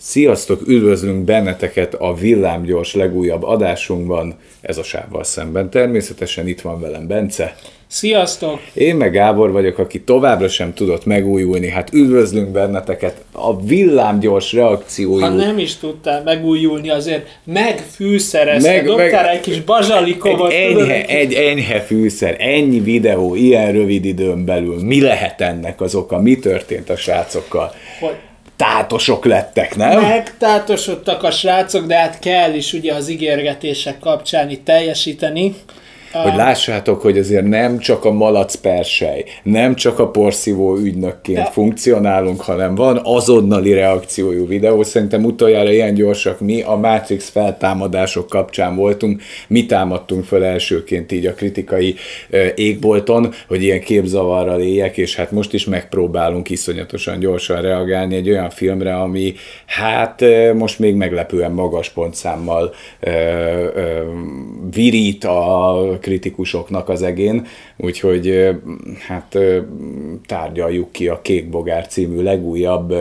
Sziasztok, üdvözlünk benneteket a Villámgyors legújabb adásunkban, ez a sávval szemben. Természetesen itt van velem Bence. Sziasztok! Én meg Gábor vagyok, aki továbbra sem tudott megújulni. Hát üdvözlünk benneteket a villámgyors reakciójú. Ha nem is tudtál megújulni, azért megfűszerezte, meg, dobtál meg, egy kis bazsalikovot. Egy tudod, enyhe, egy enyhe fűszer, ennyi videó, ilyen rövid időn belül. Mi lehet ennek az oka? Mi történt a srácokkal? Hogy tátosok lettek, nem? Megtátosodtak a srácok, de hát kell is ugye az ígérgetések kapcsán itt teljesíteni hogy lássátok, hogy azért nem csak a malac persej, nem csak a porszívó ügynökként De. funkcionálunk, hanem van azonnali reakciójú videó. Szerintem utoljára ilyen gyorsak mi a Matrix feltámadások kapcsán voltunk. Mi támadtunk fel elsőként így a kritikai égbolton, hogy ilyen képzavarral éljek, és hát most is megpróbálunk iszonyatosan gyorsan reagálni egy olyan filmre, ami hát most még meglepően magas pontszámmal virít a kritikusoknak az egén, úgyhogy hát tárgyaljuk ki a Kék Bogár című legújabb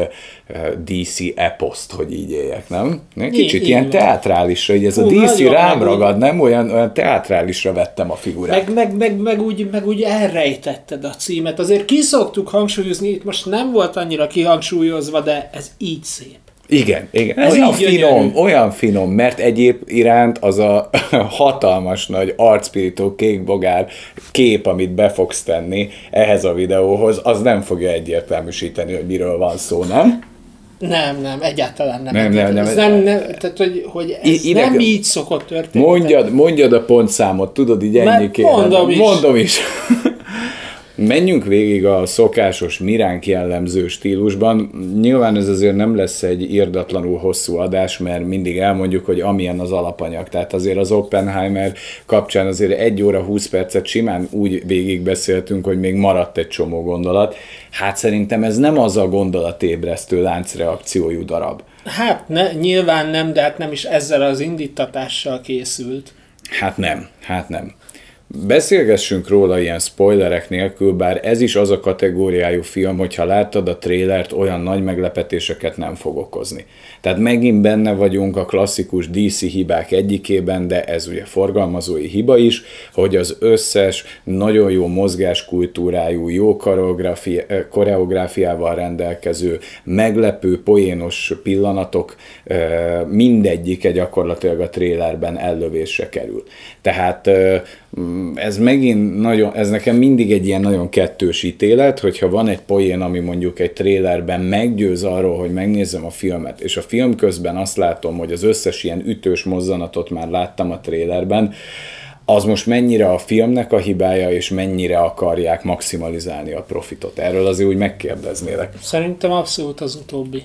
DC eposzt, hogy így éljek, nem? Kicsit így, ilyen így teátrálisra, hogy ez Hú, a DC rám ragad, nem? Olyan, olyan teátrálisra vettem a figurát. Meg, meg, meg, meg, úgy, meg úgy elrejtetted a címet. Azért kiszoktuk hangsúlyozni, itt most nem volt annyira kihangsúlyozva, de ez így szép. Igen, igen. Ez olyan finom, gyönyörű. olyan finom, mert egyéb iránt az a hatalmas nagy arcpirító kékbogár kép, amit be fogsz tenni ehhez a videóhoz, az nem fogja egyértelműsíteni, hogy miről van szó, nem? Nem, nem, egyáltalán nem. Nem, nem, nem. Ez nem, nem tehát, hogy, hogy ez ide, nem így szokott történni. Mondjad, mondjad a pontszámot, tudod, így ennyi Mondom is. Mondom is. Menjünk végig a szokásos miránk jellemző stílusban. Nyilván ez azért nem lesz egy írdatlanul hosszú adás, mert mindig elmondjuk, hogy amilyen az alapanyag. Tehát azért az Oppenheimer kapcsán azért egy óra 20 percet simán úgy végig beszéltünk, hogy még maradt egy csomó gondolat. Hát szerintem ez nem az a gondolatébresztő láncreakciójú darab. Hát ne, nyilván nem, de hát nem is ezzel az indítatással készült. Hát nem, hát nem. Beszélgessünk róla ilyen spoilerek nélkül, bár ez is az a kategóriájú film, hogyha láttad a trélert, olyan nagy meglepetéseket nem fog okozni. Tehát megint benne vagyunk a klasszikus DC hibák egyikében, de ez ugye forgalmazói hiba is, hogy az összes nagyon jó mozgáskultúrájú, jó eh, koreográfiával rendelkező, meglepő, poénos pillanatok eh, mindegyike gyakorlatilag a trélerben ellövésre kerül. Tehát eh, ez megint nagyon, ez nekem mindig egy ilyen nagyon kettős ítélet, hogyha van egy poén, ami mondjuk egy trélerben meggyőz arról, hogy megnézem a filmet, és a film közben azt látom, hogy az összes ilyen ütős mozzanatot már láttam a trélerben, az most mennyire a filmnek a hibája, és mennyire akarják maximalizálni a profitot? Erről azért úgy megkérdeznélek. Szerintem abszolút az utóbbi.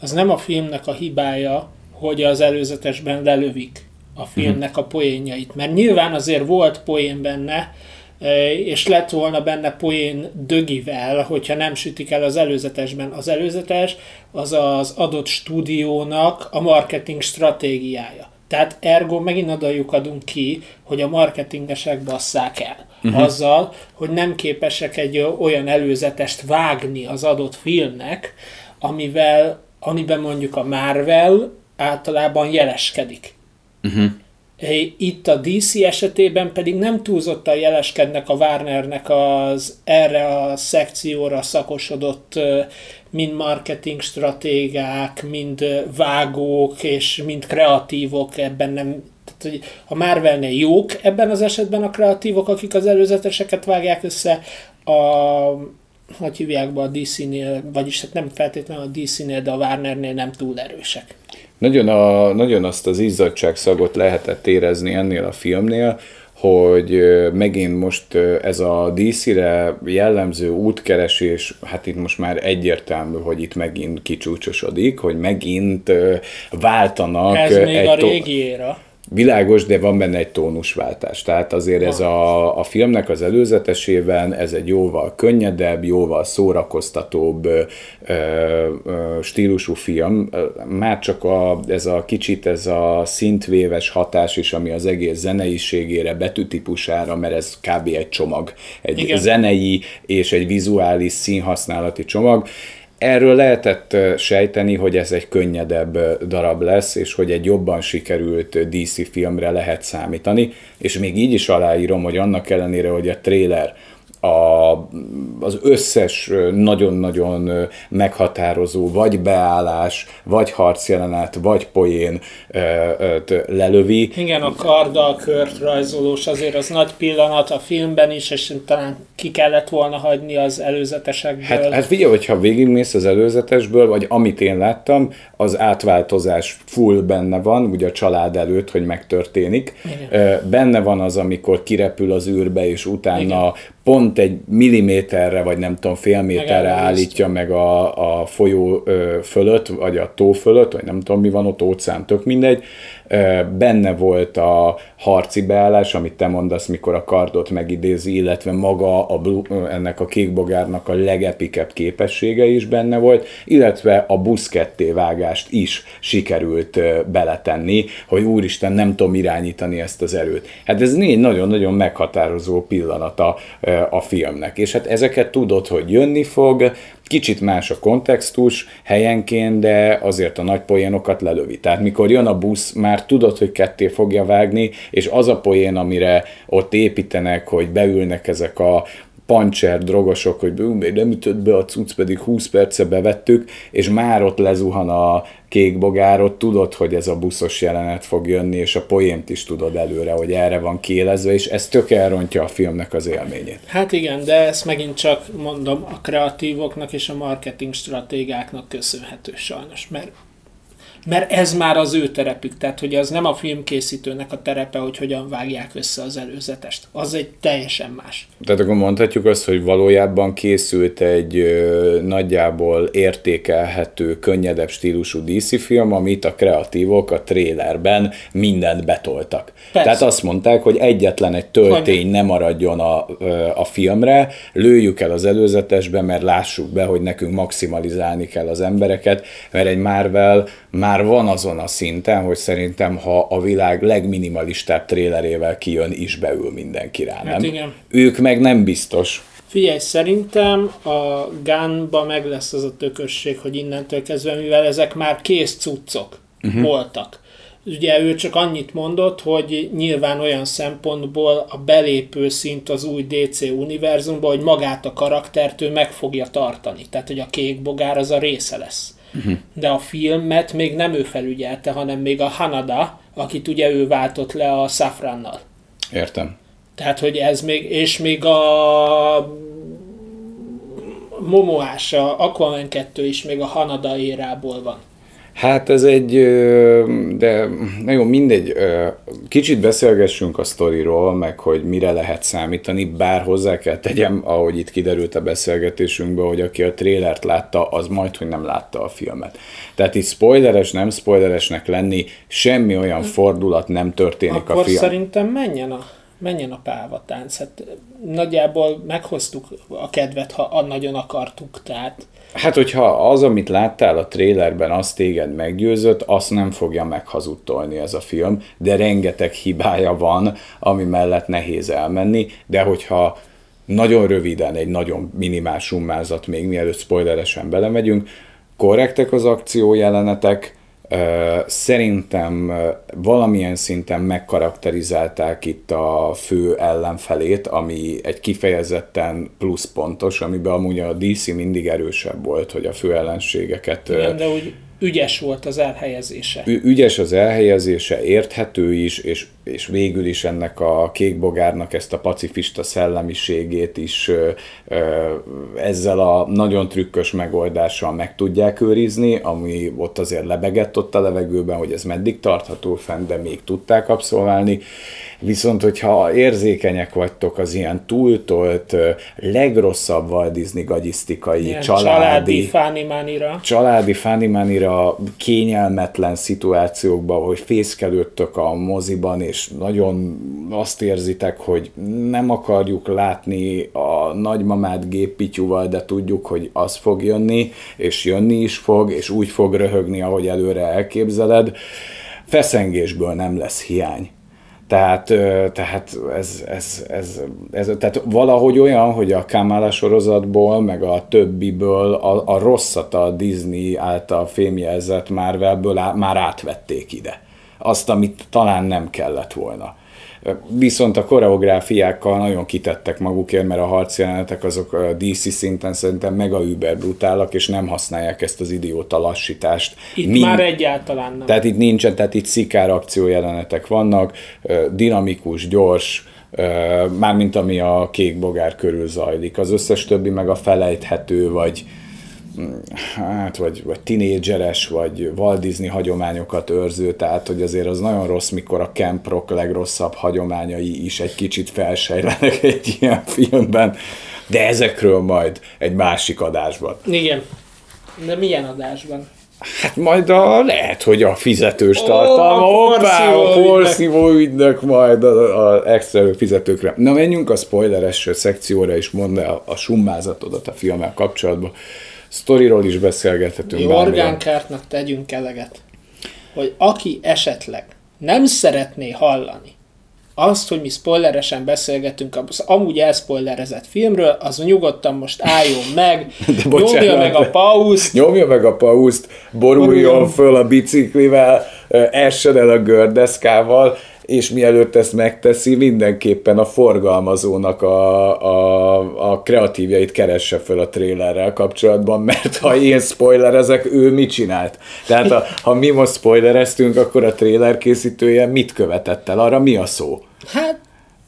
Az nem a filmnek a hibája, hogy az előzetesben lelövik a filmnek a poénjait. Mert nyilván azért volt poén benne, e, és lett volna benne poén dögivel, hogyha nem sütik el az előzetesben. Az előzetes az az adott stúdiónak a marketing stratégiája. Tehát ergo megint oda adunk ki, hogy a marketingesek basszák el. Uh-huh. Azzal, hogy nem képesek egy olyan előzetest vágni az adott filmnek, amivel, amiben mondjuk a Marvel általában jeleskedik. Uh-huh. Itt a DC esetében pedig nem túlzottan jeleskednek a Warnernek az erre a szekcióra szakosodott mind marketing stratégák, mind vágók és mind kreatívok ebben nem tehát, hogy a Marvelnél jók ebben az esetben a kreatívok, akik az előzeteseket vágják össze, a hogy hívják be a DC-nél, vagyis hát nem feltétlenül a DC-nél, de a Warnernél nem túl erősek. Nagyon, a, nagyon azt az izzadságszagot lehetett érezni ennél a filmnél, hogy megint most ez a DC-re jellemző útkeresés, hát itt most már egyértelmű, hogy itt megint kicsúcsosodik, hogy megint váltanak. Ez még egy a régi éra. Világos, de van benne egy tónusváltás. Tehát azért ez a, a filmnek az előzetesében ez egy jóval könnyedebb, jóval szórakoztatóbb ö, ö, stílusú film. Már csak a, ez a kicsit ez a szintvéves hatás is, ami az egész zeneiségére, betűtípusára, mert ez kb. egy csomag. Egy Igen. zenei és egy vizuális színhasználati csomag Erről lehetett sejteni, hogy ez egy könnyedebb darab lesz, és hogy egy jobban sikerült DC filmre lehet számítani, és még így is aláírom, hogy annak ellenére, hogy a trailer a, az összes nagyon-nagyon meghatározó vagy beállás, vagy harcjelenet, vagy poén lelövi. Igen, a karddal kört rajzolós azért az nagy pillanat a filmben is, és talán ki kellett volna hagyni az előzetesekből. Hát, hát figyelj, hogyha végigmész az előzetesből, vagy amit én láttam, az átváltozás full benne van, ugye a család előtt, hogy megtörténik. Igen. Benne van az, amikor kirepül az űrbe, és utána Igen pont egy milliméterre, vagy nem tudom, fél méterre állítja meg a, a folyó ö, fölött, vagy a tó fölött, vagy nem tudom mi van ott, óceán, tök mindegy, Benne volt a harci beállás, amit te mondasz, mikor a kardot megidézi, illetve maga a blue, ennek a kékbogárnak a legepikebb képessége is benne volt, illetve a busz vágást is sikerült beletenni, hogy úristen, nem tudom irányítani ezt az erőt. Hát ez négy nagyon-nagyon meghatározó pillanata a filmnek, és hát ezeket tudod, hogy jönni fog, Kicsit más a kontextus helyenként, de azért a nagy poénokat lelövi. Tehát mikor jön a busz, már tudod, hogy ketté fogja vágni, és az a poén, amire ott építenek, hogy beülnek ezek a pancser drogosok, hogy nem ütött be a cucc, pedig 20 perce bevettük, és már ott lezuhan a kék bogárot, tudod, hogy ez a buszos jelenet fog jönni, és a poént is tudod előre, hogy erre van kélezve, és ez tök elrontja a filmnek az élményét. Hát igen, de ez megint csak mondom a kreatívoknak és a marketing stratégáknak köszönhető sajnos, mert mert ez már az ő terepük, tehát hogy az nem a filmkészítőnek a terepe, hogy hogyan vágják össze az előzetest. Az egy teljesen más. Tehát akkor mondhatjuk azt, hogy valójában készült egy ö, nagyjából értékelhető, könnyedebb stílusú DC film, amit a kreatívok a trélerben mindent betoltak. Persze. Tehát azt mondták, hogy egyetlen egy töltény nem maradjon a, a filmre, lőjük el az előzetesbe, mert lássuk be, hogy nekünk maximalizálni kell az embereket, mert egy Marvel már van azon a szinten, hogy szerintem, ha a világ legminimalistább trélerével kijön, is beül mindenki rá, hát nem? Hát igen. Ők meg nem biztos. Figyelj, szerintem a Gunba meg lesz az a tökösség, hogy innentől kezdve, mivel ezek már kész cuccok uh-huh. voltak. Ugye ő csak annyit mondott, hogy nyilván olyan szempontból a belépő szint az új DC univerzumban, hogy magát a karaktert ő meg fogja tartani. Tehát, hogy a kék bogár az a része lesz. Uh-huh. De a filmet még nem ő felügyelte, hanem még a Hanada, akit ugye ő váltott le a Safrannal. Értem. Tehát, hogy ez még, és még a Momoás, a Aquaman 2 is még a Hanada érából van. Hát ez egy, de nagyon mindegy, kicsit beszélgessünk a sztoriról, meg hogy mire lehet számítani, bár hozzá kell tegyem, ahogy itt kiderült a beszélgetésünkből, hogy aki a trélert látta, az majd, hogy nem látta a filmet. Tehát itt spoileres, nem spoileresnek lenni, semmi olyan fordulat nem történik Akkor a film. szerintem menjen a menjen a pávatánc. Hát nagyjából meghoztuk a kedvet, ha nagyon akartuk, tehát Hát, hogyha az, amit láttál a trélerben, azt téged meggyőzött, azt nem fogja meghazudtolni ez a film, de rengeteg hibája van, ami mellett nehéz elmenni, de hogyha nagyon röviden, egy nagyon minimál summázat még mielőtt spoileresen belemegyünk, korrektek az akciójelenetek, Szerintem valamilyen szinten megkarakterizálták itt a fő ellenfelét, ami egy kifejezetten pluszpontos, amiben amúgy a DC mindig erősebb volt, hogy a fő ellenségeket... Igen, de úgy ügyes volt az elhelyezése. Ügyes az elhelyezése, érthető is, és, és végül is ennek a kékbogárnak ezt a pacifista szellemiségét is ezzel a nagyon trükkös megoldással meg tudják őrizni, ami ott azért lebegett ott a levegőben, hogy ez meddig tartható fenn, de még tudták abszolválni. Viszont, hogyha érzékenyek vagytok az ilyen túltolt, legrosszabb Walt Disney gagyisztikai, ilyen családi, családi családi fánimánira kényelmetlen szituációkban, hogy fészkelődtök a moziban, és nagyon azt érzitek, hogy nem akarjuk látni a nagymamát géppityúval, de tudjuk, hogy az fog jönni, és jönni is fog, és úgy fog röhögni, ahogy előre elképzeled, feszengésből nem lesz hiány. Tehát, tehát ez, ez, ez, ez, tehát valahogy olyan, hogy a Kamala sorozatból, meg a többiből a, a rosszat a Disney által fémjelzett Marvelből á, már átvették ide. Azt, amit talán nem kellett volna. Viszont a koreográfiákkal nagyon kitettek magukért, mert a harcjelenetek azok a DC szinten szerintem mega über brutálak, és nem használják ezt az idióta lassítást. Itt Mind... már egyáltalán nem. Tehát itt nincsen, tehát itt szikár akciójelenetek vannak, dinamikus, gyors, mármint ami a kék bogár körül zajlik. Az összes többi meg a felejthető, vagy hát, vagy, vagy tinédzseres, vagy Walt Disney hagyományokat őrző, tehát hogy azért az nagyon rossz, mikor a Camp Rock legrosszabb hagyományai is egy kicsit felsejlenek egy ilyen filmben, de ezekről majd egy másik adásban. Igen. De milyen adásban? Hát majd a, lehet, hogy a fizetős tartalma, oh, hoppá, a porszívó ügynök majd az extra fizetőkre. Na menjünk a spoileres szekcióra, és mondd el a summázatodat a filmmel kapcsolatban. Sztoriról is beszélgethetünk. Mi orgánkártnak tegyünk eleget, hogy aki esetleg nem szeretné hallani azt, hogy mi spoileresen beszélgetünk az amúgy elspoilerezett filmről, az nyugodtan most álljon meg, de bocsánat, nyomja meg a pauszt. Nyomja meg a pauszt, boruljon, boruljon föl a biciklivel, essen el a gördeszkával, és mielőtt ezt megteszi, mindenképpen a forgalmazónak a, a, a kreatívjait keresse föl a trélerrel kapcsolatban, mert ha én spoilerezek, ő mit csinált? Tehát a, ha mi most spoilereztünk, akkor a tréler készítője mit követett el? Arra mi a szó? Hát...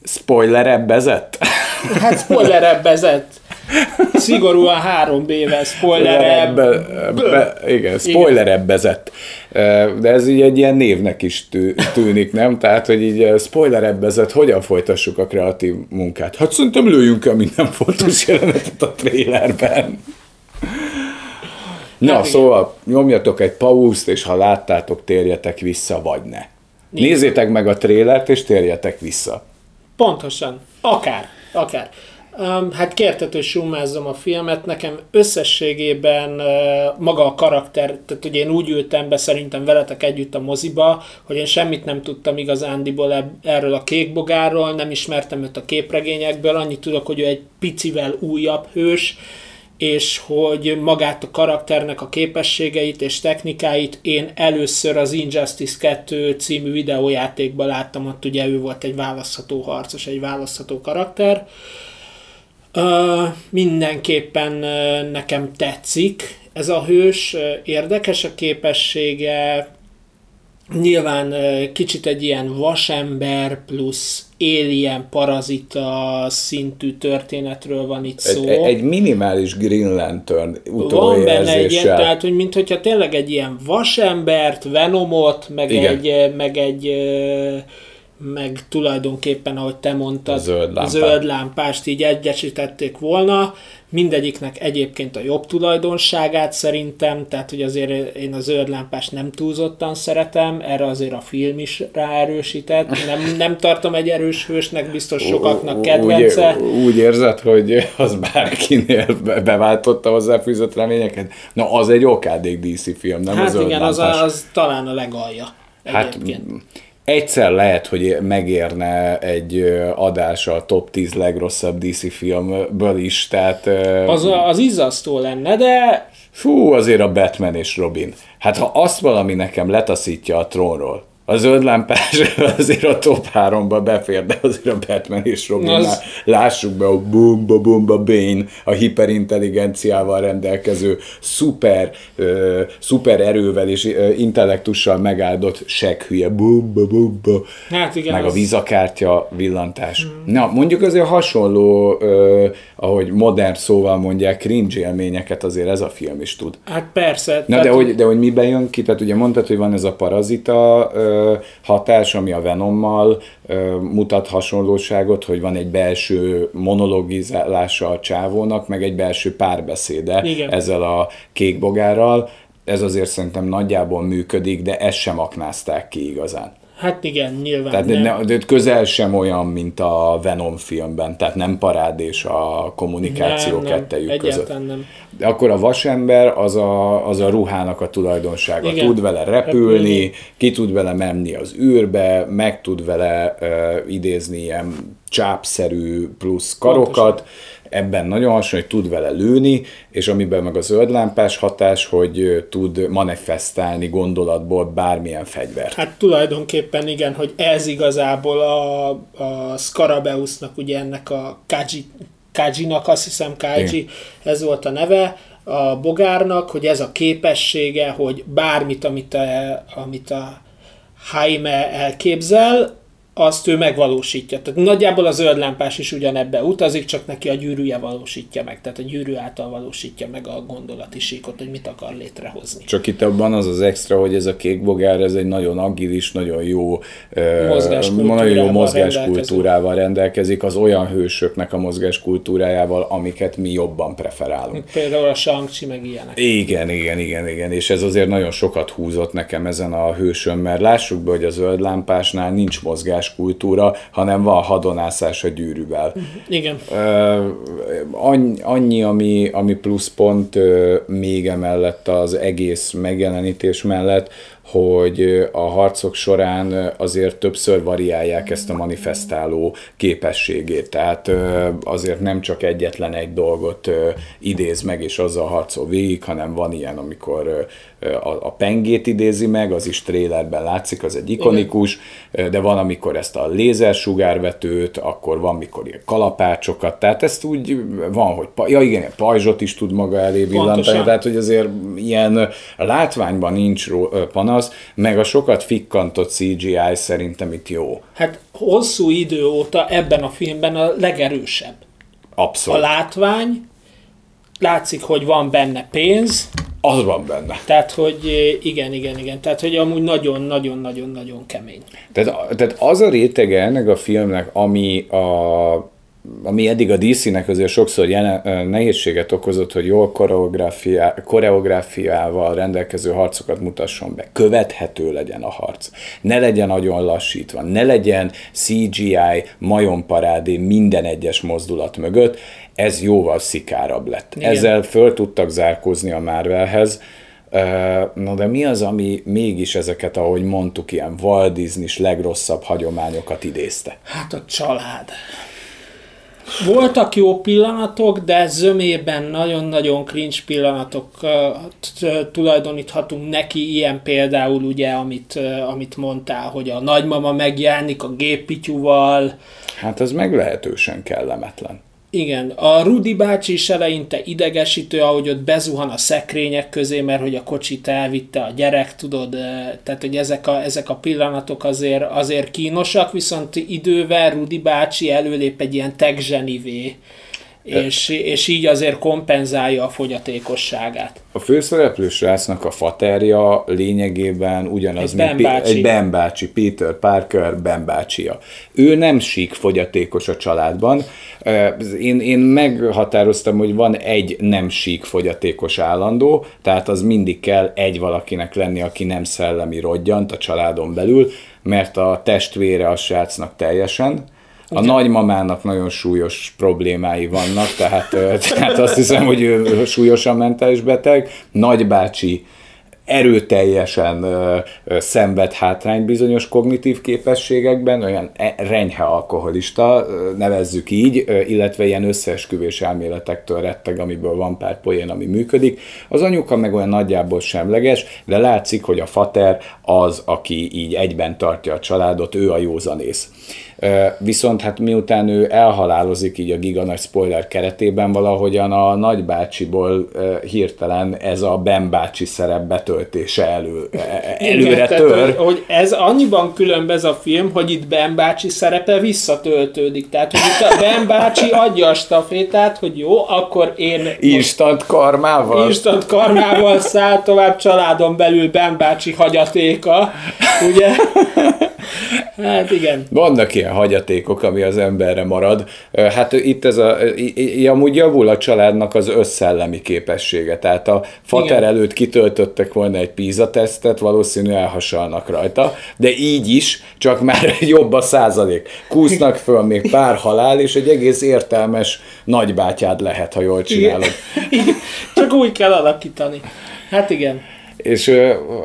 Spoilerebbezett? Hát spoilerebbezett. Szigorúan 3B-vel spoilerebb. Be, igen, spoilerebbezett. De ez így egy ilyen névnek is tű, tűnik, nem? Tehát, hogy így spoilerebbezett, hogyan folytassuk a kreatív munkát? Hát szerintem lőjünk el minden fontos jelenetet a trailerben. Na, hát szóval nyomjatok egy pauszt, és ha láttátok, térjetek vissza, vagy ne. Nézzétek meg a trélert, és térjetek vissza. Pontosan. Akár. Akár. Hát kértet, hogy a filmet, nekem összességében maga a karakter, tehát ugye én úgy ültem be szerintem veletek együtt a moziba, hogy én semmit nem tudtam igazándiból erről a kékbogárról, nem ismertem őt a képregényekből, annyit tudok, hogy ő egy picivel újabb hős, és hogy magát a karakternek a képességeit és technikáit én először az Injustice 2 című videójátékban láttam, ott ugye ő volt egy választható harcos, egy választható karakter. Uh, mindenképpen nekem tetszik ez a hős, érdekes a képessége, nyilván kicsit egy ilyen vasember plusz alien parazita szintű történetről van itt szó. Egy, egy minimális Green Lantern Van benne egy ilyen, tehát hogy mintha tényleg egy ilyen vasembert, Venomot, meg Igen. egy, meg egy meg tulajdonképpen, ahogy te mondtad, a zöld, lámpá. zöld lámpást így egyesítették volna, mindegyiknek egyébként a jobb tulajdonságát szerintem, tehát hogy azért én a zöld lámpást nem túlzottan szeretem, erre azért a film is ráerősített, nem, nem tartom egy erős hősnek, biztos sokaknak kedvence. Úgy, úgy érzed, hogy az bárkinél beváltotta hozzáfűzött reményeket? Na, az egy okádék DC film, nem hát az igen, az, a, az talán a legalja. Hát egyszer lehet, hogy megérne egy adás a top 10 legrosszabb DC filmből is, tehát... Az, az izzasztó lenne, de... Fú, azért a Batman és Robin. Hát ha azt valami nekem letaszítja a trónról, a zöld lámpás azért a top 3-ba befér, de azért a Batman és Robin, az... lássuk be, a bumba bumba Bane, a hiperintelligenciával rendelkező, szuper, uh, szuper erővel és uh, intellektussal megáldott seghülye, bumba bumba, hát igen, meg az... a vízakártya villantás. Hmm. Na, mondjuk azért hasonló, uh, ahogy modern szóval mondják, cringe élményeket azért ez a film is tud. Hát persze. Na, tehát... de, hogy, de hogy miben jön ki? Tehát ugye mondtad, hogy van ez a parazita uh, hatás, ami a Venommal mutat hasonlóságot, hogy van egy belső monologizálása a csávónak, meg egy belső párbeszéde Igen. ezzel a kékbogárral. Ez azért szerintem nagyjából működik, de ezt sem aknázták ki igazán. Hát igen, nyilván Tehát nem. ne, de közel sem olyan, mint a Venom filmben, tehát nem parádés a kommunikáció nem, nem, kettejük között. nem. De akkor a vasember az a, az a ruhának a tulajdonsága. Igen. Tud vele repülni, repülni, ki tud vele menni az űrbe, meg tud vele uh, idézni ilyen csápszerű plusz karokat, Pontosan. Ebben nagyon hasonló, hogy tud vele lőni, és amiben meg a zöldlámpás hatás, hogy tud manifestálni gondolatból bármilyen fegyvert. Hát tulajdonképpen igen, hogy ez igazából a, a Scarabeusnak, ugye ennek a Kaji, Kajinak, azt hiszem Kaji, Igen. ez volt a neve, a bogárnak, hogy ez a képessége, hogy bármit, amit a, amit a Jaime elképzel, azt ő megvalósítja. Tehát nagyjából a zöld lámpás is ugyanebbe utazik, csak neki a gyűrűje valósítja meg. Tehát a gyűrű által valósítja meg a gondolati síkot, hogy mit akar létrehozni. Csak itt abban az az extra, hogy ez a kék bogár, ez egy nagyon agilis, nagyon jó, Mozgáskultúrával nagyon jó mozgáskultúrával rendelkezik, az olyan hősöknek a mozgáskultúrájával, amiket mi jobban preferálunk. Például a shang meg ilyenek. Igen, igen, igen, igen, és ez azért nagyon sokat húzott nekem ezen a hősön, mert lássuk be, hogy a zöld lámpásnál nincs mozgáskultúra, hanem van hadonászás a gyűrűvel. Igen. Ö, annyi, ami, ami pluszpont még emellett az egész megjelenítés mellett, hogy a harcok során azért többször variálják ezt a manifestáló képességét. Tehát azért nem csak egyetlen egy dolgot idéz meg, és azzal harcol végig, hanem van ilyen, amikor a, pengét idézi meg, az is trélerben látszik, az egy ikonikus, de van, amikor ezt a lézersugárvetőt, akkor van, mikor ilyen kalapácsokat, tehát ezt úgy van, hogy ja igen, pajzsot is tud maga elé villantani, tehát hogy azért ilyen látványban nincs ró- panasz, meg a sokat fikkantott CGI szerintem itt jó. Hát hosszú idő óta ebben a filmben a legerősebb. A Abszolút. látvány, látszik, hogy van benne pénz, Az van benne. tehát, hogy eh, igen, igen, igen, tehát, hogy amúgy nagyon-nagyon-nagyon-nagyon kemény. Tehát, tehát az a rétege ennek a filmnek, ami a ami eddig a DC-nek azért sokszor jelen, nehézséget okozott, hogy jól koreográfiá, koreográfiával rendelkező harcokat mutasson be. Követhető legyen a harc. Ne legyen nagyon lassítva. Ne legyen CGI, majomparádé minden egyes mozdulat mögött. Ez jóval szikárabb lett. Igen. Ezzel föl tudtak zárkózni a Marvelhez, Na de mi az, ami mégis ezeket, ahogy mondtuk, ilyen Walt Disney-s legrosszabb hagyományokat idézte? Hát a család. Voltak jó pillanatok, de zömében nagyon-nagyon cringe pillanatokat tulajdoníthatunk neki, ilyen például ugye, amit, amit mondtál, hogy a nagymama megjelenik a géppityúval, Hát ez meglehetősen kellemetlen. Igen, a Rudi bácsi is eleinte idegesítő, ahogy ott bezuhan a szekrények közé, mert hogy a kocsit elvitte a gyerek, tudod, eh, tehát hogy ezek a, ezek a pillanatok azért, azért kínosak, viszont idővel Rudi bácsi előlép egy ilyen tech zsenivé, és, és így azért kompenzálja a fogyatékosságát. A főszereplő srácnak a faterja lényegében ugyanaz, Egy mint Ben bácsi. egy Ben bácsi, Peter Parker Ben bácsia. Ő nem sík fogyatékos a családban. Én, én meghatároztam, hogy van egy nem sík fogyatékos állandó, tehát az mindig kell egy valakinek lenni, aki nem szellemi rodgyant a családon belül, mert a testvére a srácnak teljesen, a nagymamának nagyon súlyos problémái vannak, tehát, tehát azt hiszem, hogy ő súlyosan mentális beteg. Nagybácsi erőteljesen ö, ö, szenved hátrány bizonyos kognitív képességekben, olyan e- renyhe alkoholista, ö, nevezzük így, ö, illetve ilyen összeesküvés elméletektől retteg, amiből van pár poén, ami működik. Az anyuka meg olyan nagyjából semleges, de látszik, hogy a fater az, aki így egyben tartja a családot, ő a józanész. Viszont hát miután ő elhalálozik így a giga nagy spoiler keretében, valahogyan a nagybácsiból hirtelen ez a Ben bácsi szerep betöltése elő, e- előre Igen, tehát, tör. hogy, hogy ez annyiban különböz a film, hogy itt Ben bácsi szerepe visszatöltődik. Tehát, hogy itt a Ben bácsi adja a stafétát, hogy jó, akkor én Instant karmával? instant karmával száll tovább családon belül Ben bácsi hagyatéka, ugye? Hát igen. Vannak ilyen hagyatékok, ami az emberre marad. Hát itt ez a, amúgy javul a családnak az összellemi képessége. Tehát a fater Igen. előtt kitöltöttek volna egy PISA tesztet, valószínű elhasalnak rajta, de így is, csak már jobb a százalék. Kúsznak föl még pár halál, és egy egész értelmes nagybátyád lehet, ha jól csinálod. Igen. Csak úgy kell alakítani. Hát igen. És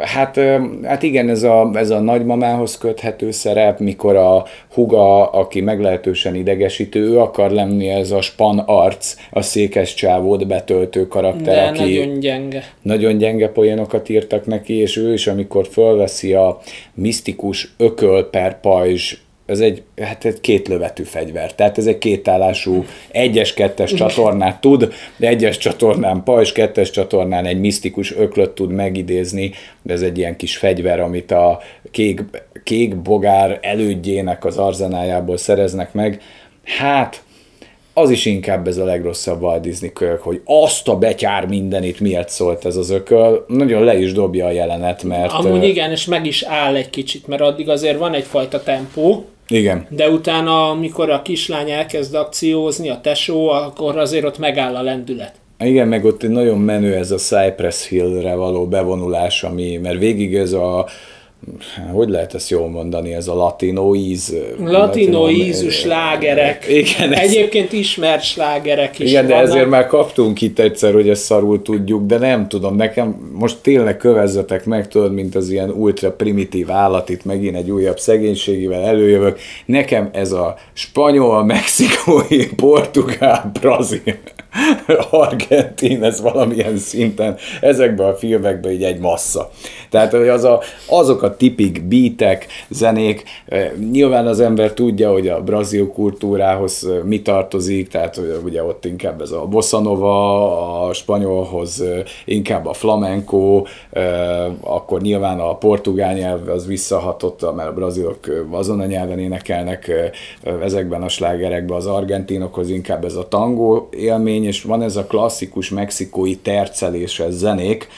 hát, hát igen, ez a, ez a nagymamához köthető szerep, mikor a huga, aki meglehetősen idegesítő, ő akar lenni ez a span arc, a székes csávót betöltő karakter, De aki nagyon gyenge. Nagyon gyenge poénokat írtak neki, és ő is, amikor fölveszi a misztikus ököl per pajzs ez egy, hát egy két lövetű fegyver. Tehát ez egy kétállású egyes, kettes csatornát tud, de egyes csatornán pajzs, kettes csatornán egy misztikus öklöt tud megidézni, de ez egy ilyen kis fegyver, amit a kék, kék bogár elődjének az arzenájából szereznek meg. Hát, az is inkább ez a legrosszabb Walt Disney kölyök, hogy azt a betyár mindenit miért szólt ez az ököl, nagyon le is dobja a jelenet, mert... Amúgy igen, és meg is áll egy kicsit, mert addig azért van egyfajta tempó, igen. De utána, amikor a kislány elkezd akciózni, a tesó, akkor azért ott megáll a lendület. Igen, meg ott nagyon menő ez a Cypress Hill-re való bevonulás, ami, mert végig ez a hogy lehet ezt jól mondani, ez a latino íz? Latino, latino ízű slágerek. Igen, ez... Egyébként ismert slágerek is Igen, vannak. de ezért már kaptunk itt egyszer, hogy ezt szarul tudjuk, de nem tudom, nekem most tényleg kövezzetek meg, tudod, mint az ilyen ultra primitív állat, itt megint egy újabb szegénységével előjövök. Nekem ez a spanyol, mexikói, portugál, brazil, argentin, ez valamilyen szinten ezekben a filmekben így egy massza. Tehát az a, azok a tipik beatek, zenék, nyilván az ember tudja, hogy a brazil kultúrához mi tartozik, tehát ugye ott inkább ez a bossa nova, a spanyolhoz inkább a flamenco, akkor nyilván a portugál nyelv az visszahatott, mert a brazilok azon a nyelven énekelnek ezekben a slágerekben, az argentinokhoz inkább ez a tangó élmény, és van ez a klasszikus mexikói terceléses zenék,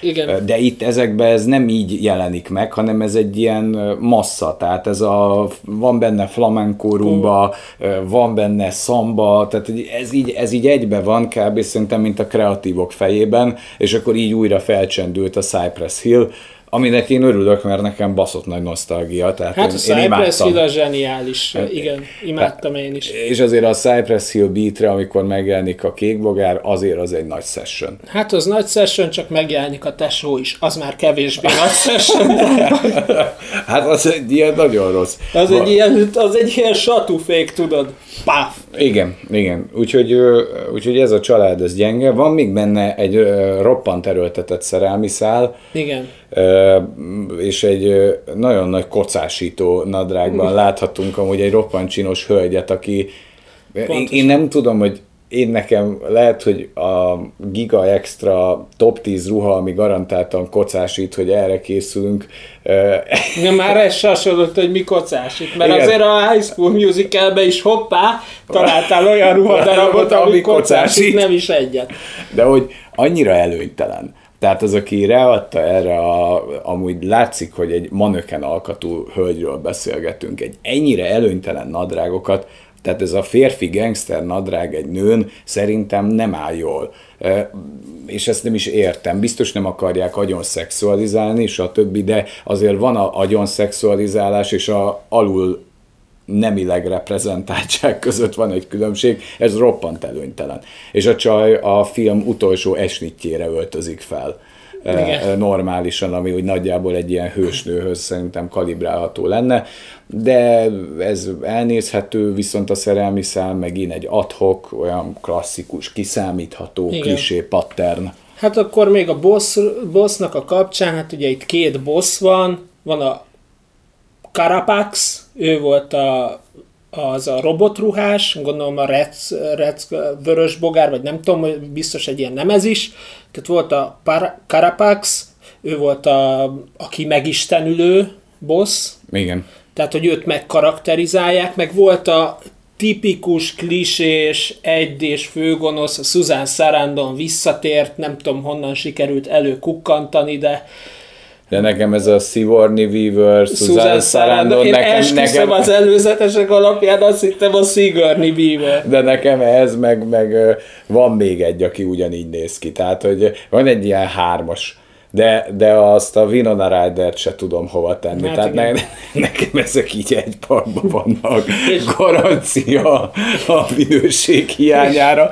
Igen. de itt ezekben ez nem így jelenik meg, hanem ez egy ilyen massza, tehát ez a, van benne flamenco rumba, van benne szamba, tehát ez így, ez így egybe van kb. szerintem, mint a kreatívok fejében, és akkor így újra felcsendült a Cypress Hill, aminek én örülök, mert nekem baszott nagy nosztalgia. Tehát hát én, a én Cypress Hill a zseniális, hát, igen, imádtam én is. És azért a Cypress Hill beatre, amikor megjelenik a kékbogár, azért az egy nagy session. Hát az nagy session, csak megjelenik a tesó is, az már kevésbé nagy session. hát az egy ilyen nagyon rossz. Az egy ilyen, az egy ilyen satúfék, tudod, páf. Igen, igen. Úgyhogy, úgyhogy ez a család, ez gyenge. Van még benne egy roppant erőltetett szerelmi szál. Igen és egy nagyon nagy kocásító nadrágban láthatunk amúgy egy roppant csinos hölgyet, aki én, én nem tudom, hogy én nekem lehet, hogy a Giga Extra top 10 ruha, ami garantáltan kocásít, hogy erre készülünk. Na már ez hasonlott, hogy mi kocásít, mert Igen. azért a High School Musical-be is hoppá, találtál olyan ruhadarabot, ami kocásít, nem is egyet. De hogy annyira előnytelen tehát az, aki readta erre, a, amúgy látszik, hogy egy manöken alkatú hölgyről beszélgetünk, egy ennyire előnytelen nadrágokat, tehát ez a férfi gangster nadrág egy nőn szerintem nem áll jól. És ezt nem is értem. Biztos nem akarják agyon szexualizálni, stb., de azért van a agyon szexualizálás és a alul nemileg reprezentáltság között van egy különbség, ez roppant előnytelen. És a csaj a film utolsó esnitjére öltözik fel. Igen. Normálisan, ami úgy nagyjából egy ilyen hősnőhöz szerintem kalibrálható lenne, de ez elnézhető, viszont a szerelmi szám megint egy adhok, olyan klasszikus, kiszámítható, Igen. klisé pattern. Hát akkor még a boss, bossnak a kapcsán, hát ugye itt két boss van, van a Carapax, ő volt a, az a robotruhás, gondolom a Rec, Rec vörös bogár, vagy nem tudom, biztos egy ilyen nemez is. Tehát volt a Par- Carapax, ő volt a, aki megistenülő boss. Igen. Tehát, hogy őt megkarakterizálják, meg volt a tipikus, klisés, egydés főgonosz, a Susan Sarandon visszatért, nem tudom honnan sikerült előkukkantani, de De nekem ez a Sigourney Weaver, Susan Sarandon, Én nekem, nekem, az előzetesek alapján azt hittem a Sigourney Weaver. de nekem ez, meg, meg van még egy, aki ugyanígy néz ki. Tehát, hogy van egy ilyen hármas de, de azt a Winona Ryder-t se tudom hova tenni. Hát Tehát ne, nekem ezek így egy parkban vannak. Garancia a minőség hiányára.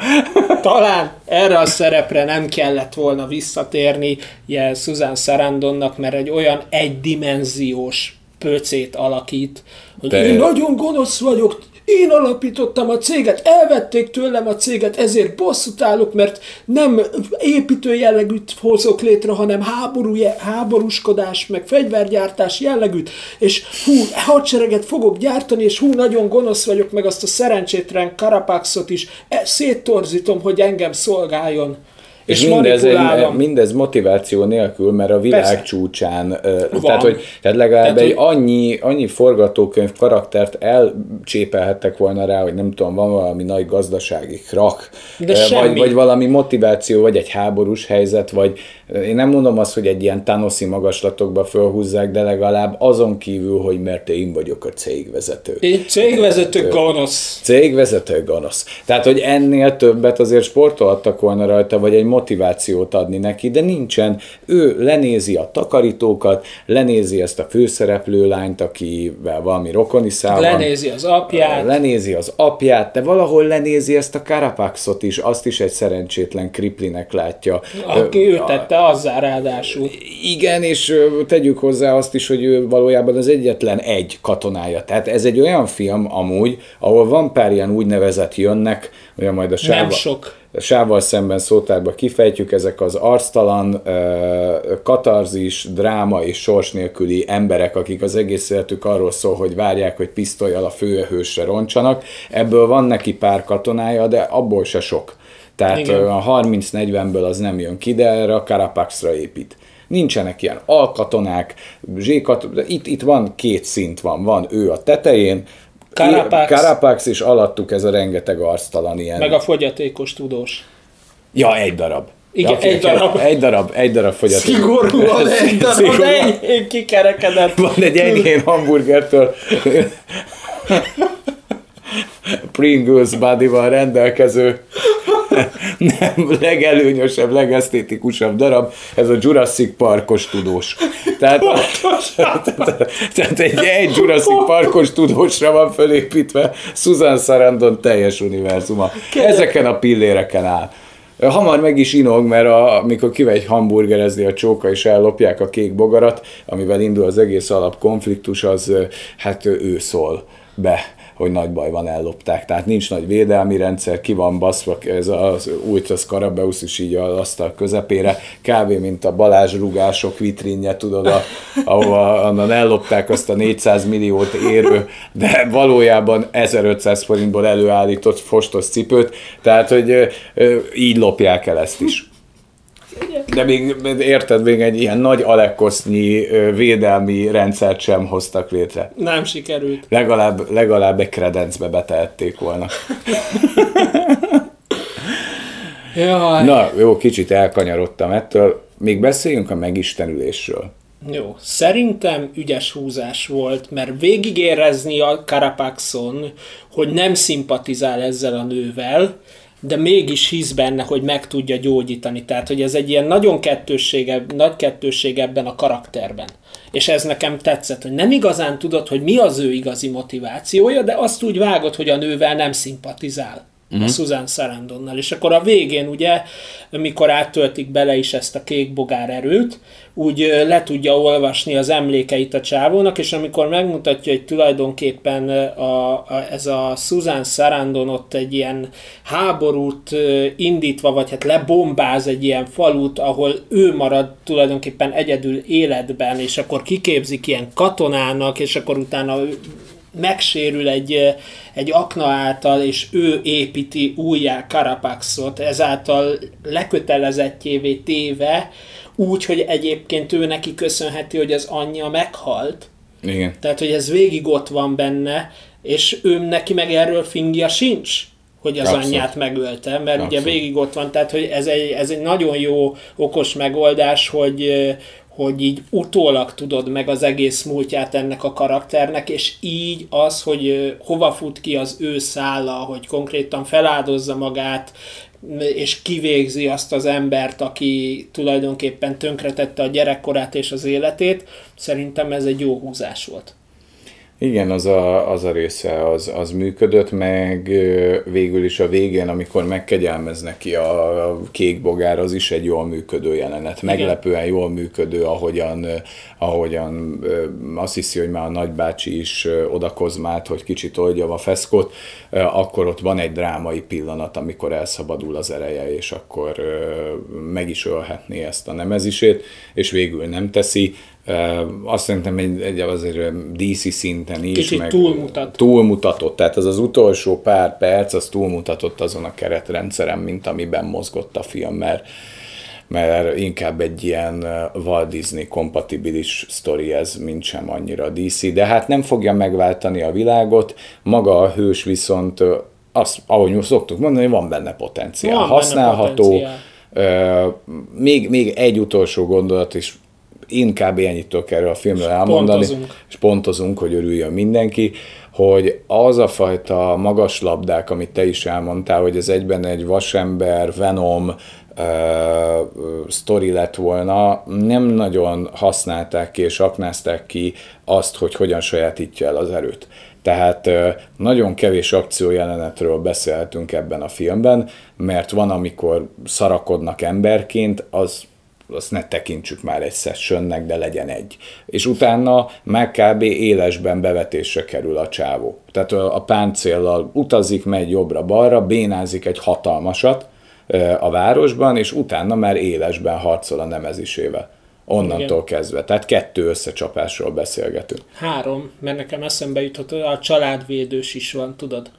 Talán erre a szerepre nem kellett volna visszatérni ilyen Susan Sarandonnak, mert egy olyan egydimenziós pöcét alakít, hogy De- De... én nagyon gonosz vagyok, én alapítottam a céget, elvették tőlem a céget, ezért bosszút állok, mert nem építő jellegűt hozok létre, hanem háború, háborúskodás, meg fegyvergyártás jellegűt, és hú, hadsereget fogok gyártani, és hú, nagyon gonosz vagyok, meg azt a szerencsétlen Karapaxot is. E, széttorzítom, hogy engem szolgáljon. És mindez, manipulálom. egy, mindez motiváció nélkül, mert a világ Persze. csúcsán, ö, tehát, hogy, tehát legalább Tehát, egy hogy- annyi, annyi forgatókönyv karaktert elcsépelhettek volna rá, hogy nem tudom, van valami nagy gazdasági krak, De vagy, semmi. vagy valami motiváció, vagy egy háborús helyzet, vagy én nem mondom azt, hogy egy ilyen Thanoszi magaslatokba fölhúzzák, de legalább azon kívül, hogy mert én vagyok a cégvezető. Én cégvezető gonosz. Cégvezető gonosz. Tehát, hogy ennél többet azért sportolhattak volna rajta, vagy egy motivációt adni neki, de nincsen. Ő lenézi a takarítókat, lenézi ezt a főszereplő lányt, akivel valami rokoni szál. Lenézi az apját. Lenézi az apját, de valahol lenézi ezt a Karapaxot is, azt is egy szerencsétlen kriplinek látja. Aki ő tette azzá ráadásul. igen, és tegyük hozzá azt is, hogy ő valójában az egyetlen egy katonája. Tehát ez egy olyan film amúgy, ahol van pár ilyen úgynevezett jönnek, olyan majd a Nem sávval, sok. Sávval szemben szótárba kifejtjük, ezek az arctalan, katarzis, dráma és sors nélküli emberek, akik az egész életük arról szól, hogy várják, hogy pisztolyjal a főhősre roncsanak. Ebből van neki pár katonája, de abból se sok. Tehát Igen. a 30-40-ből az nem jön ki, de erre a Karapaxra épít. Nincsenek ilyen alkatonák, zsékat, itt, itt van két szint van, van ő a tetején, Karapax. Karapax és alattuk ez a rengeteg arctalan ilyen. Meg a fogyatékos tudós. Ja, egy darab. Igen, ja, egy darab. Egy darab, egy darab fogyaték. Szigorúan egy darab, Szigorúan. enyhén kikerekedett. Van egy enyhén hamburgertől Pringles bodyval rendelkező nem legelőnyösebb, legesztétikusabb darab, ez a Jurassic Parkos tudós. Tehát, tehát egy, egy Jurassic Parkos tudósra van felépítve Susan Sarandon teljes univerzuma. Ezeken a pilléreken áll. Hamar meg is inog, mert a, amikor kivegy hamburgerezni a csóka és ellopják a kék bogarat, amivel indul az egész alapkonfliktus, az ö, hát ő szól be hogy nagy baj van, ellopták. Tehát nincs nagy védelmi rendszer, ki van baszva, ez az Ultra Scarabeusz is így az asztal közepére, kb. mint a Balázs rugások vitrinje, tudod, a, ahova onnan ellopták azt a 400 milliót érő, de valójában 1500 forintból előállított fostos cipőt, tehát, hogy így lopják el ezt is. De még érted, még egy ilyen nagy alekosznyi védelmi rendszert sem hoztak létre. Nem sikerült. Legalább, legalább egy kredencbe betehették volna. Jaj. Na, jó, kicsit elkanyarodtam ettől. Még beszéljünk a megistenülésről. Jó, szerintem ügyes húzás volt, mert végigérezni a Karapaxon, hogy nem szimpatizál ezzel a nővel, de mégis hisz benne, hogy meg tudja gyógyítani. Tehát, hogy ez egy ilyen nagyon kettősség, nagy kettősség ebben a karakterben. És ez nekem tetszett, hogy nem igazán tudod, hogy mi az ő igazi motivációja, de azt úgy vágod, hogy a nővel nem szimpatizál. Uh-huh. A Susan Sarandonnal. És akkor a végén ugye, mikor áttöltik bele is ezt a kék bogár erőt, úgy le tudja olvasni az emlékeit a csávónak, és amikor megmutatja, hogy tulajdonképpen a, a, ez a Susan Sarandon ott egy ilyen háborút indítva, vagy hát lebombáz egy ilyen falut, ahol ő marad tulajdonképpen egyedül életben, és akkor kiképzik ilyen katonának, és akkor utána megsérül egy, egy akna által, és ő építi újjá Karapaxot, ezáltal lekötelezettjévé téve, úgy, hogy egyébként ő neki köszönheti, hogy az anyja meghalt. Igen. Tehát, hogy ez végig ott van benne, és ő neki meg erről fingja sincs, hogy az Abszolút. anyját megölte, mert Abszolút. ugye végig ott van, tehát hogy ez egy, ez egy nagyon jó, okos megoldás, hogy, hogy így utólag tudod meg az egész múltját ennek a karakternek, és így az, hogy hova fut ki az ő szálla, hogy konkrétan feláldozza magát, és kivégzi azt az embert, aki tulajdonképpen tönkretette a gyerekkorát és az életét, szerintem ez egy jó húzás volt. Igen, az a, az a része az, az működött, meg végül is a végén, amikor megkegyelmez neki a kék bogár, az is egy jól működő jelenet. Meglepően jól működő, ahogyan, ahogyan azt hiszi, hogy már a nagybácsi is odakozmált, hogy kicsit oldja a feszkot, akkor ott van egy drámai pillanat, amikor elszabadul az ereje, és akkor meg is ölhetné ezt a nemezisét, és végül nem teszi azt szerintem egy, egy azért DC szinten is. Kicsit meg túlmutat. Túlmutatott, tehát az az utolsó pár perc, az túlmutatott azon a keretrendszeren, mint amiben mozgott a film, mert, mert inkább egy ilyen Walt Disney kompatibilis sztori ez, mint sem annyira DC, de hát nem fogja megváltani a világot, maga a hős viszont azt, ahogy szoktuk mondani, van benne potenciál, van használható, benne potenciál. még, még egy utolsó gondolat is én kb. ennyit tudok erről a filmről elmondani, pontozunk. és pontozunk, hogy örüljön mindenki, hogy az a fajta magas labdák, amit te is elmondtál, hogy ez egyben egy vasember, Venom, uh, sztori lett volna, nem nagyon használták ki és aknázták ki azt, hogy hogyan sajátítja el az erőt. Tehát nagyon kevés akciójelenetről beszélhetünk ebben a filmben, mert van, amikor szarakodnak emberként, az azt ne tekintsük már egy sessionnek, de legyen egy. És utána már kb. élesben bevetésre kerül a csávó. Tehát a páncéllal utazik, megy jobbra-balra, bénázik egy hatalmasat a városban, és utána már élesben harcol a nemezisével. Onnantól Igen. kezdve. Tehát kettő összecsapásról beszélgetünk. Három, mert nekem eszembe jutott, a családvédős is van, tudod?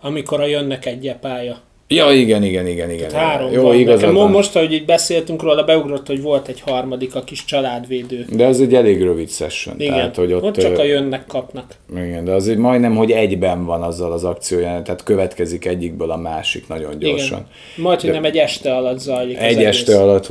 Amikor a jönnek egy pálya. Ja, igen, igen, igen, igen. Tehát három Jó, van. Nekem van. most, ahogy így beszéltünk róla, beugrott, hogy volt egy harmadik, a kis családvédő. De ez egy elég rövid session. Igen, tehát, hogy ott, ott csak a jönnek kapnak. Igen, de az majdnem, hogy egyben van azzal az akcióján, tehát következik egyikből a másik nagyon gyorsan. Igen. Majd, hogy de nem egy este alatt zajlik Egy egész. este alatt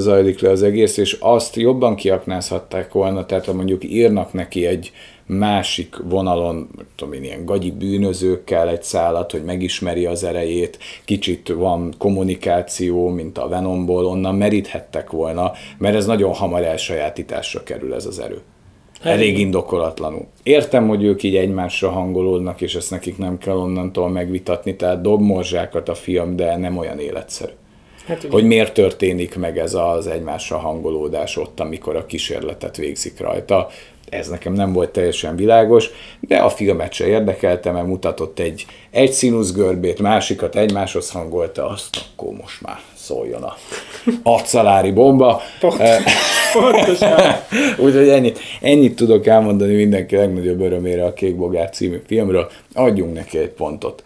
zajlik le az egész, és azt jobban kiaknázhatták volna, tehát ha mondjuk írnak neki egy másik vonalon, tudom én, ilyen gagyi bűnözőkkel egy szállat, hogy megismeri az erejét, kicsit van kommunikáció, mint a Venomból, onnan meríthettek volna, mert ez nagyon hamar elsajátításra kerül ez az erő. Hát Elég indokolatlanul. Értem, hogy ők így egymásra hangolódnak, és ezt nekik nem kell onnantól megvitatni, tehát dob morzsákat a film, de nem olyan életszerű. Hát, hogy miért történik meg ez az egymásra hangolódás ott, amikor a kísérletet végzik rajta ez nekem nem volt teljesen világos, de a filmet se érdekelte, mert mutatott egy, egy színuszgörbét, másikat egymáshoz hangolta, azt akkor most már szóljon a atszalári bomba. Pontosan. Úgyhogy ennyit, ennyit tudok elmondani mindenki legnagyobb örömére a Kék Bogár című filmről. Adjunk neki egy pontot.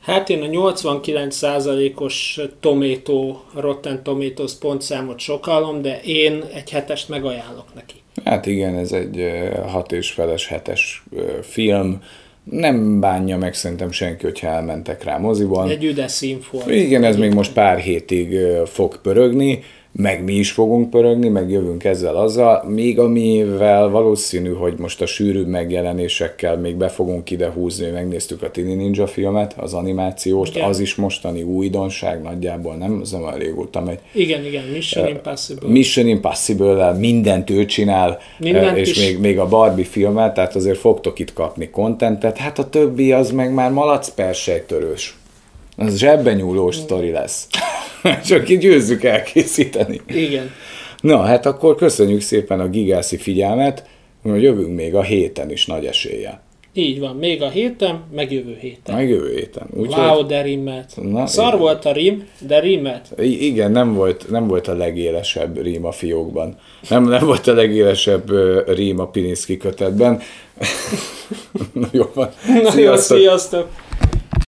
Hát én a 89%-os Tomato, Rotten Tomatoes pontszámot sokalom, de én egy hetest megajánlok neki. Hát igen, ez egy hat és feles hetes film, nem bánja meg szerintem senki, hogyha elmentek rá moziban. Egy üdes színfolt. Igen, ez még most pár hétig fog pörögni meg mi is fogunk pörögni, meg jövünk ezzel azzal, még amivel valószínű, hogy most a sűrűbb megjelenésekkel még be fogunk ide húzni, megnéztük a Tini Ninja filmet, az animációst, igen. az is mostani újdonság nagyjából, nem? Az nem régóta megy. Igen, igen, Mission Impossible. Mission Impossible, mindent ő csinál, mindent és még, még a Barbie filmet, tehát azért fogtok itt kapni kontentet, hát a többi az meg már malac persejtörős. Az zsebben nyúlós sztori lesz. Csak így győzzük elkészíteni. Igen. Na, hát akkor köszönjük szépen a gigászi figyelmet, hogy jövünk még a héten is nagy eséllyel. Így van, még a héten, meg jövő héten. Meg jövő héten. Úgy wow, hogy... de rimmet. Na, Szar igen. volt a rim, de rimmet. I- igen, nem volt, nem volt a legélesebb rím a fiókban. Nem, nem volt a legélesebb uh, rím a Pilinszki kötetben. Jó van. Na sziasztok. jó, sziasztok.